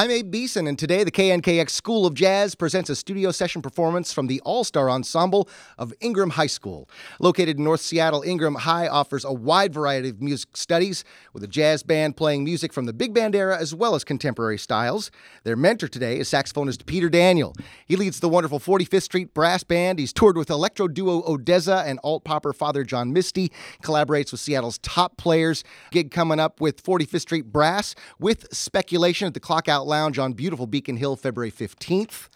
I'm Abe Beeson, and today the KNKX School of Jazz presents a studio session performance from the All Star Ensemble of Ingraham High School. Located in North Seattle, Ingraham High offers a wide variety of music studies, with a jazz band playing music from the big band era as well as contemporary styles. Their mentor today is saxophonist Peter Daniel. He leads the wonderful 45th Street Brass Band. He's toured with electro duo Odesza and alt popper Father John Misty, collaborates with Seattle's top players. Gig coming up with 45th Street Brass with speculation at the Clock Out Lounge on beautiful Beacon Hill February 15th.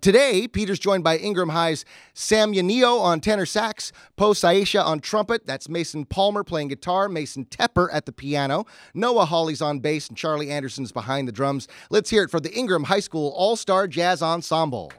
Today, Peter's joined by Ingraham High's Sam Yanio on tenor sax, Po Saisha on trumpet, that's Mason Palmer playing guitar, Mason Tepper at the piano, Noah Hawley's on bass, and Charlie Anderson's behind the drums. Let's hear it for the Ingram High School All Star Jazz Ensemble.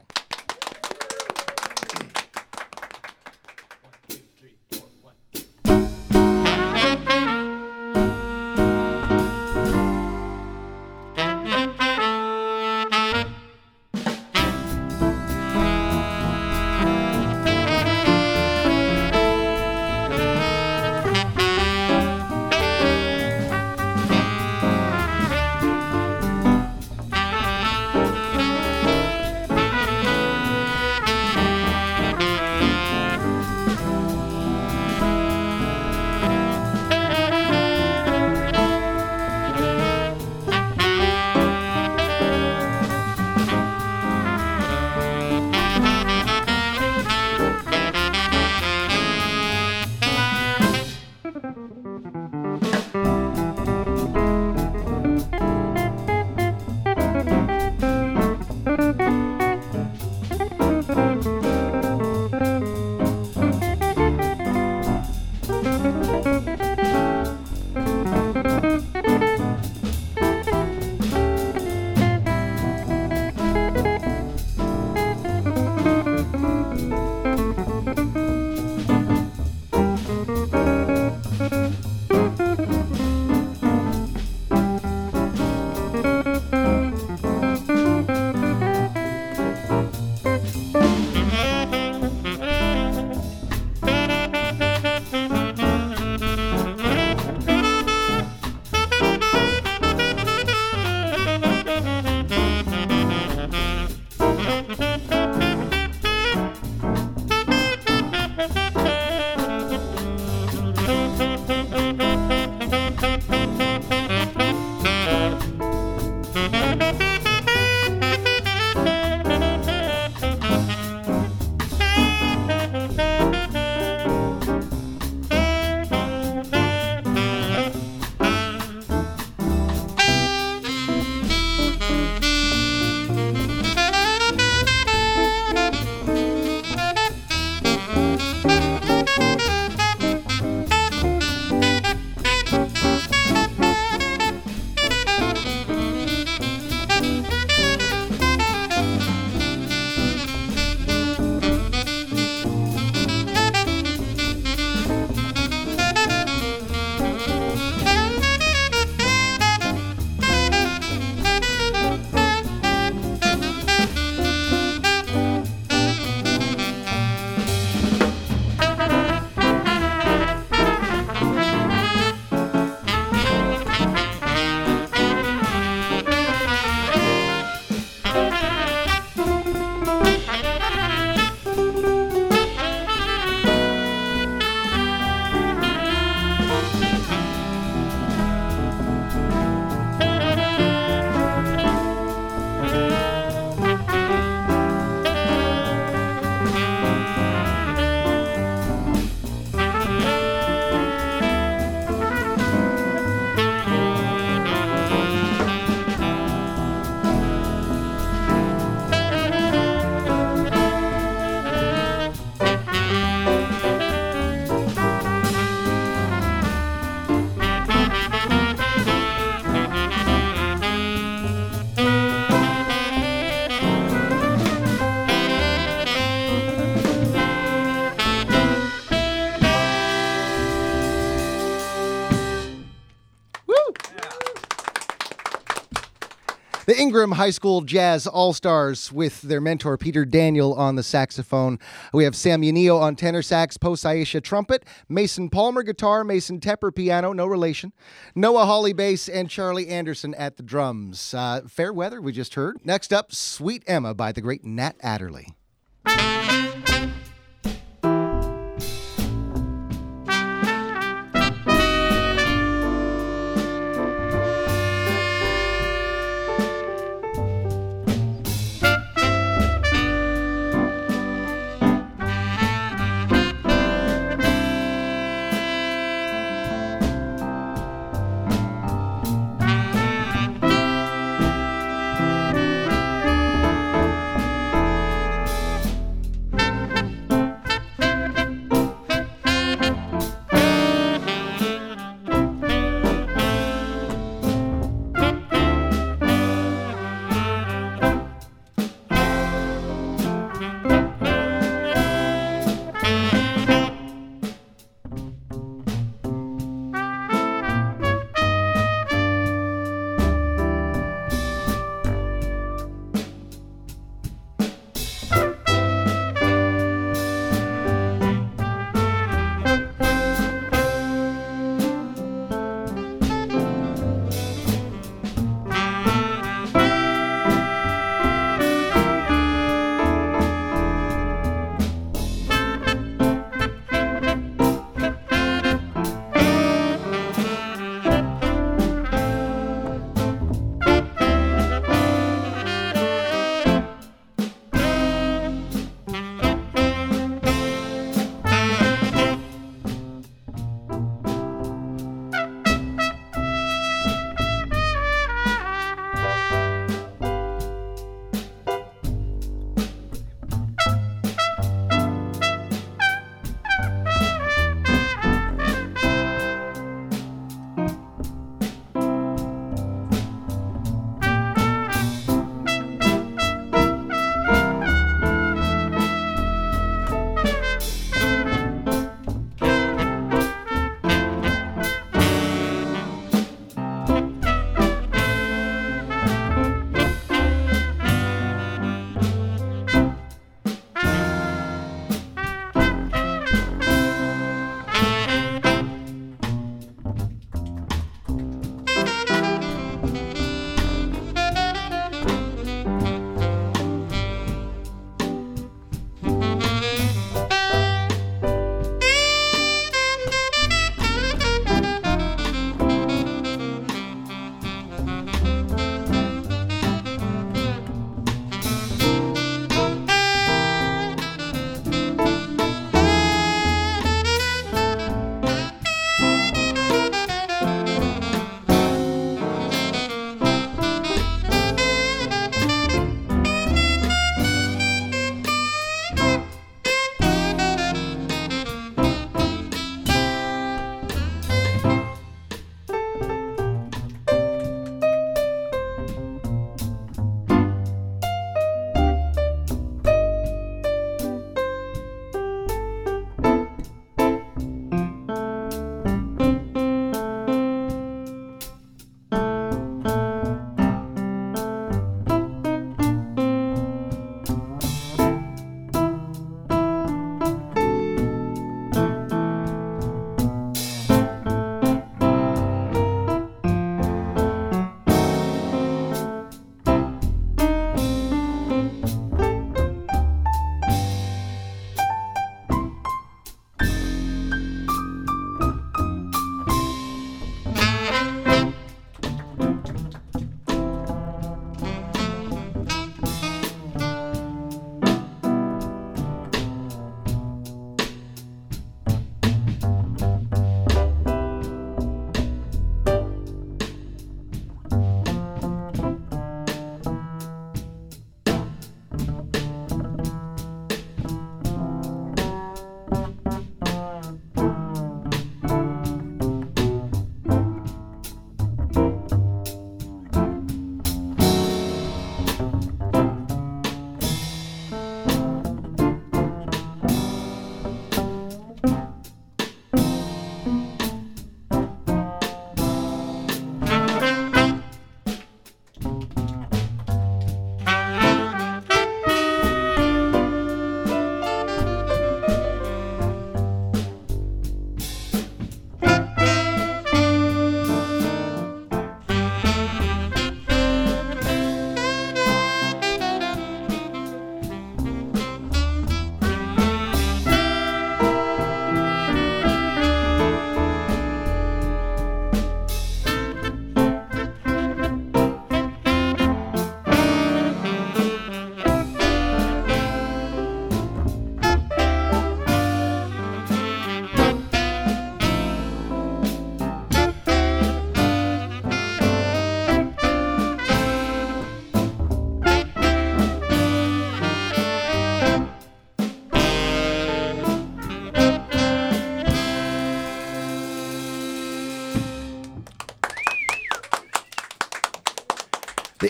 Ingraham High School Jazz All Stars with their mentor Peter Daniel on the saxophone. We have Sam Yanio on tenor sax, Po Saisha trumpet, Mason Palmer guitar, Mason Tepper piano, no relation, Noah Hawley bass, and Charlie Anderson at the drums. Uh, fair weather, we just heard. Next up, Sweet Emma by the great Nat Adderley.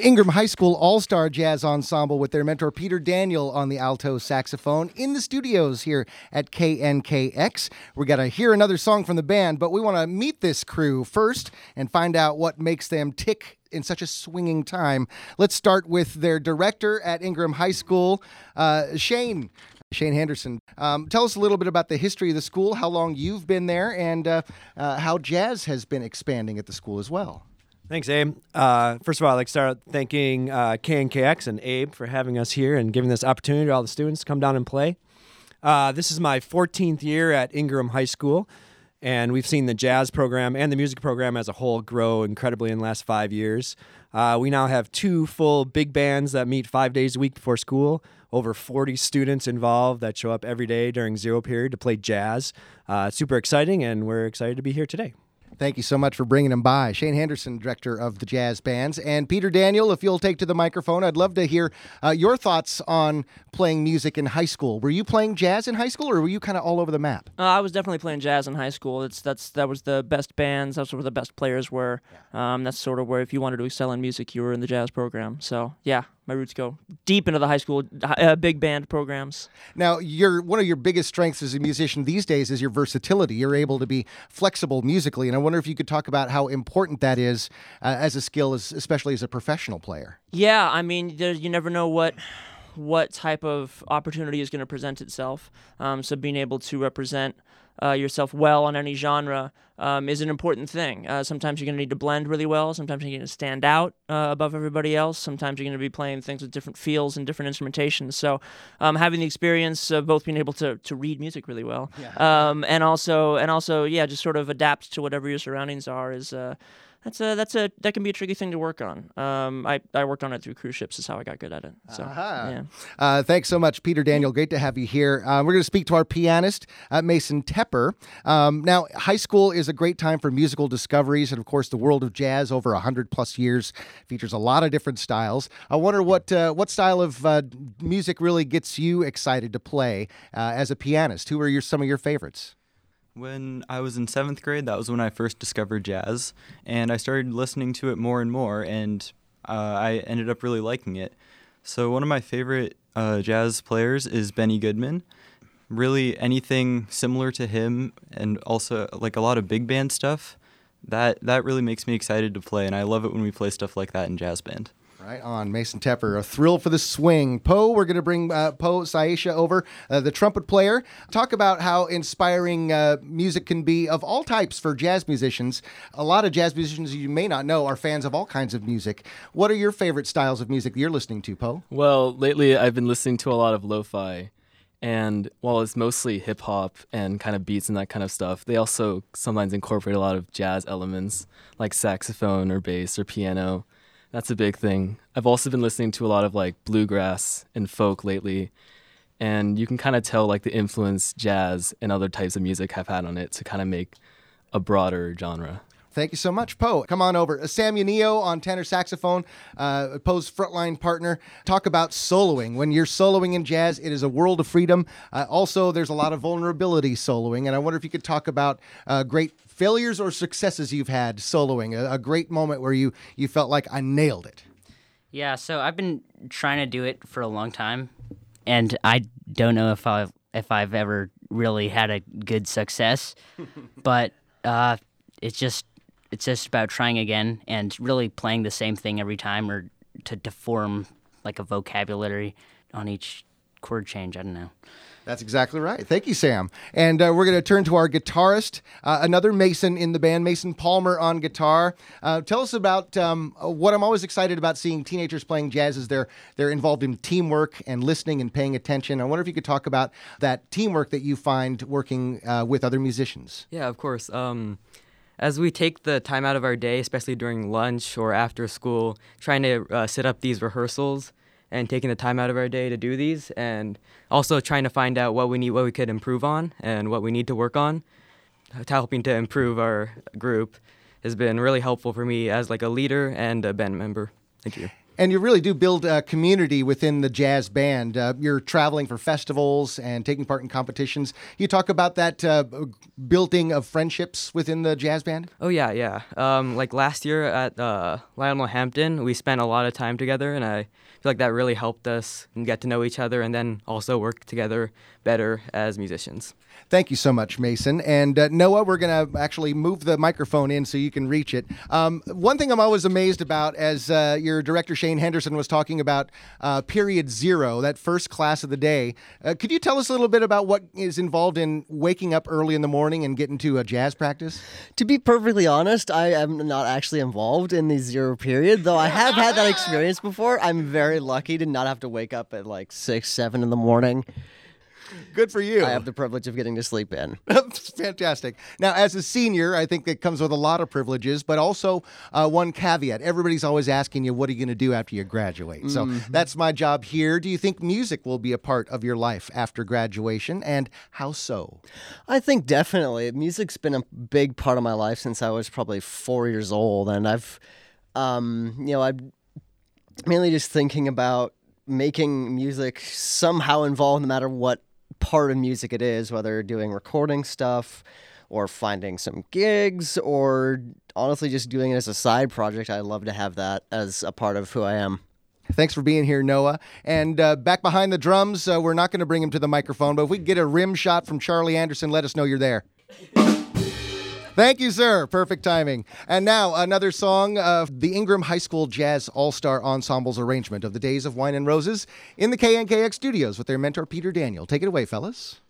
Ingraham High School All Star Jazz Ensemble with their mentor Peter Daniel on the alto saxophone in the studios here at KNKX. We're going to hear another song from the band, but we want to meet this crew first and find out what makes them tick in such a swinging time. Let's start with their director at Ingraham High School, uh, Shane. Shane Henderson, um, tell us a little bit about the history of the school, how long you've been there, and uh, uh, how jazz has been expanding at the school as well. Thanks, Abe. Uh, first of all, I'd like to start thanking uh, KNKX and Abe for having us here and giving this opportunity to all the students to come down and play. Uh, this is my 14th year at Ingraham High School, and we've seen the jazz program and the music program as a whole grow incredibly in the last five years. Uh, we now have two full big bands that meet five days a week before school, over 40 students involved that show up every day during zero period to play jazz. Uh, super exciting, and we're excited to be here today. Thank you so much for bringing him by. Shane Henderson, director of the jazz bands, and Peter Daniel, if you'll take to the microphone, I'd love to hear uh, your thoughts on playing music in high school. Were you playing jazz in high school, or were you kind of all over the map? Uh, I was definitely playing jazz in high school. It's that's that was the best bands. That's where the best players were. Um, that's sort of where if you wanted to excel in music, you were in the jazz program. So yeah, my roots go deep into the high school uh, big band programs. Now, your one of your biggest strengths as a musician these days is your versatility. You're able to be flexible musically, and I wonder if you could talk about how important that is uh, as a skill, as, especially as a professional player. Yeah, I mean, you never know what what type of opportunity is going to present itself. Um, so being able to represent uh, yourself well on any genre um, is an important thing. Uh, sometimes you're going to need to blend really well. Sometimes you're going to stand out uh, above everybody else. Sometimes you're going to be playing things with different feels and different instrumentations. So um, having the experience of both being able to, to read music really well, yeah. um, and also and also yeah, just sort of adapt to whatever your surroundings are is uh, that's a that's a that can be a tricky thing to work on. Um, I I worked on it through cruise ships. Is how I got good at it. So uh-huh. yeah. Uh, thanks so much, Peter Daniel. Great to have you here. Uh, we're going to speak to our pianist, uh, Mason Tepper. Um, now, high school is a great time for musical discoveries, and of course, the world of jazz over hundred plus years features a lot of different styles. I wonder what uh, what style of uh, music really gets you excited to play uh, as a pianist. Who are your some of your favorites? When I was in seventh grade, that was when I first discovered jazz, and I started listening to it more and more, and uh, I ended up really liking it. So, one of my favorite uh, jazz players is Benny Goodman. Really, anything similar to him, and also like a lot of big band stuff, that that really makes me excited to play, and I love it when we play stuff like that in jazz band. Right on, Mason Tepper. A thrill for the swing. Poe, we're going to bring uh, Poe Saisha over, uh, the trumpet player. Talk about how inspiring uh, music can be of all types for jazz musicians. A lot of jazz musicians you may not know are fans of all kinds of music. What are your favorite styles of music you're listening to, Poe? Well, lately I've been listening to a lot of lo fi. And while it's mostly hip hop and kind of beats and that kind of stuff, they also sometimes incorporate a lot of jazz elements like saxophone or bass or piano. That's a big thing. I've also been listening to a lot of like bluegrass and folk lately, and you can kind of tell like the influence jazz and other types of music have had on it to kind of make a broader genre. Thank you so much, Poe. Come on over. Sam Yanio on tenor saxophone, uh, Poe's frontline partner. Talk about soloing. When you're soloing in jazz, it is a world of freedom. Uh, also, there's a lot of vulnerability soloing, and I wonder if you could talk about uh, great failures or successes you've had soloing. A, a great moment where you you felt like I nailed it. Yeah, so I've been trying to do it for a long time, and I don't know if I've if I've ever really had a good success, but uh, it's just it's just about trying again and really playing the same thing every time or to, to form like a vocabulary on each chord change. I don't know. That's exactly right. Thank you, Sam. And uh, we're going to turn to our guitarist, uh, another Mason in the band, Mason Palmer on guitar. Uh, tell us about um, what I'm always excited about seeing teenagers playing jazz is they're they're involved in teamwork and listening and paying attention. I wonder if you could talk about that teamwork that you find working uh, with other musicians. Yeah, of course. Um, as we take the time out of our day, especially during lunch or after school, trying to uh, set up these rehearsals and taking the time out of our day to do these, and also trying to find out what we need, what we could improve on, and what we need to work on, helping to improve our group has been really helpful for me as like a leader and a band member. Thank you. And you really do build a community within the jazz band. Uh, you're traveling for festivals and taking part in competitions. You talk about that uh, building of friendships within the jazz band? Oh yeah, yeah. Um, like last year at uh, Lionel Hampton, we spent a lot of time together, and I feel like that really helped us get to know each other and then also work together better as musicians. Thank you so much, Mason. And uh, Noah, we're going to actually move the microphone in so you can reach it. Um, one thing I'm always amazed about, as uh, your director Shane Henderson was talking about uh, period zero, that first class of the day, uh, could you tell us a little bit about what is involved in waking up early in the morning and getting to a jazz practice? To be perfectly honest, I am not actually involved in the zero period, though I have had that experience before. I'm very lucky to not have to wake up at like six, seven in the morning. Good for you. I have the privilege of getting to sleep in. Fantastic. Now, as a senior, I think it comes with a lot of privileges, but also uh, one caveat. Everybody's always asking you, what are you going to do after you graduate? Mm-hmm. So that's my job here. Do you think music will be a part of your life after graduation, and how so? I think definitely. Music's been a big part of my life since I was probably four years old, and I've, um, you know, I'm mainly just thinking about making music somehow involved no matter what part of music it is, whether doing recording stuff or finding some gigs or honestly just doing it as a side project. I love to have that as a part of who I am. Thanks for being here, Noah. And uh, back behind the drums, uh, we're not going to bring him to the microphone, but if we get a rim shot from Charlie Anderson, let us know you're there. Thank you, sir. Perfect timing. And now another song of the Ingraham High School Jazz All Star Ensemble's arrangement of the Days of Wine and Roses in the KNKX studios with their mentor, Peter Daniel. Take it away, fellas.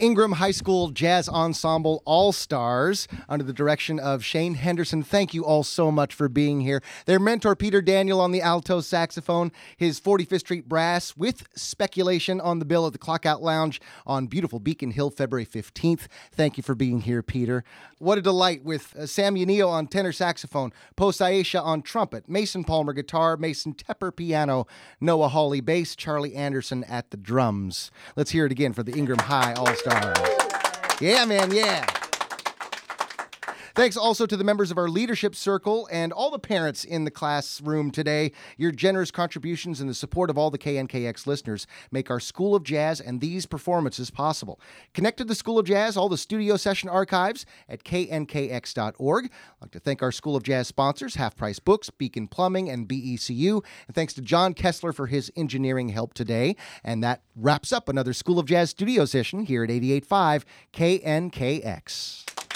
Ingraham High School Jazz Ensemble All Stars under the direction of Shane Henderson. Thank you all so much for being here. Their mentor, Peter Daniel, on the alto saxophone, his 45th Street Brass with speculation on the bill at the Clockout Lounge on beautiful Beacon Hill, February 15th. Thank you for being here, Peter. What a delight with uh, Sam on tenor saxophone, Po Saisha on trumpet, Mason Palmer guitar, Mason Tepper piano, Noah Hawley bass, Charlie Anderson at the drums. Let's hear it again for the Ingraham High All Stars. Yeah, man, yeah. Thanks also to the members of our leadership circle and all the parents in the classroom today. Your generous contributions and the support of all the KNKX listeners make our School of Jazz and these performances possible. Connect to the School of Jazz, all the studio session archives at knkx.org. I'd like to thank our School of Jazz sponsors, Half Price Books, Beacon Plumbing, and BECU. And thanks to John Kessler for his engineering help today. And that wraps up another School of Jazz studio session here at 88.5 KNKX.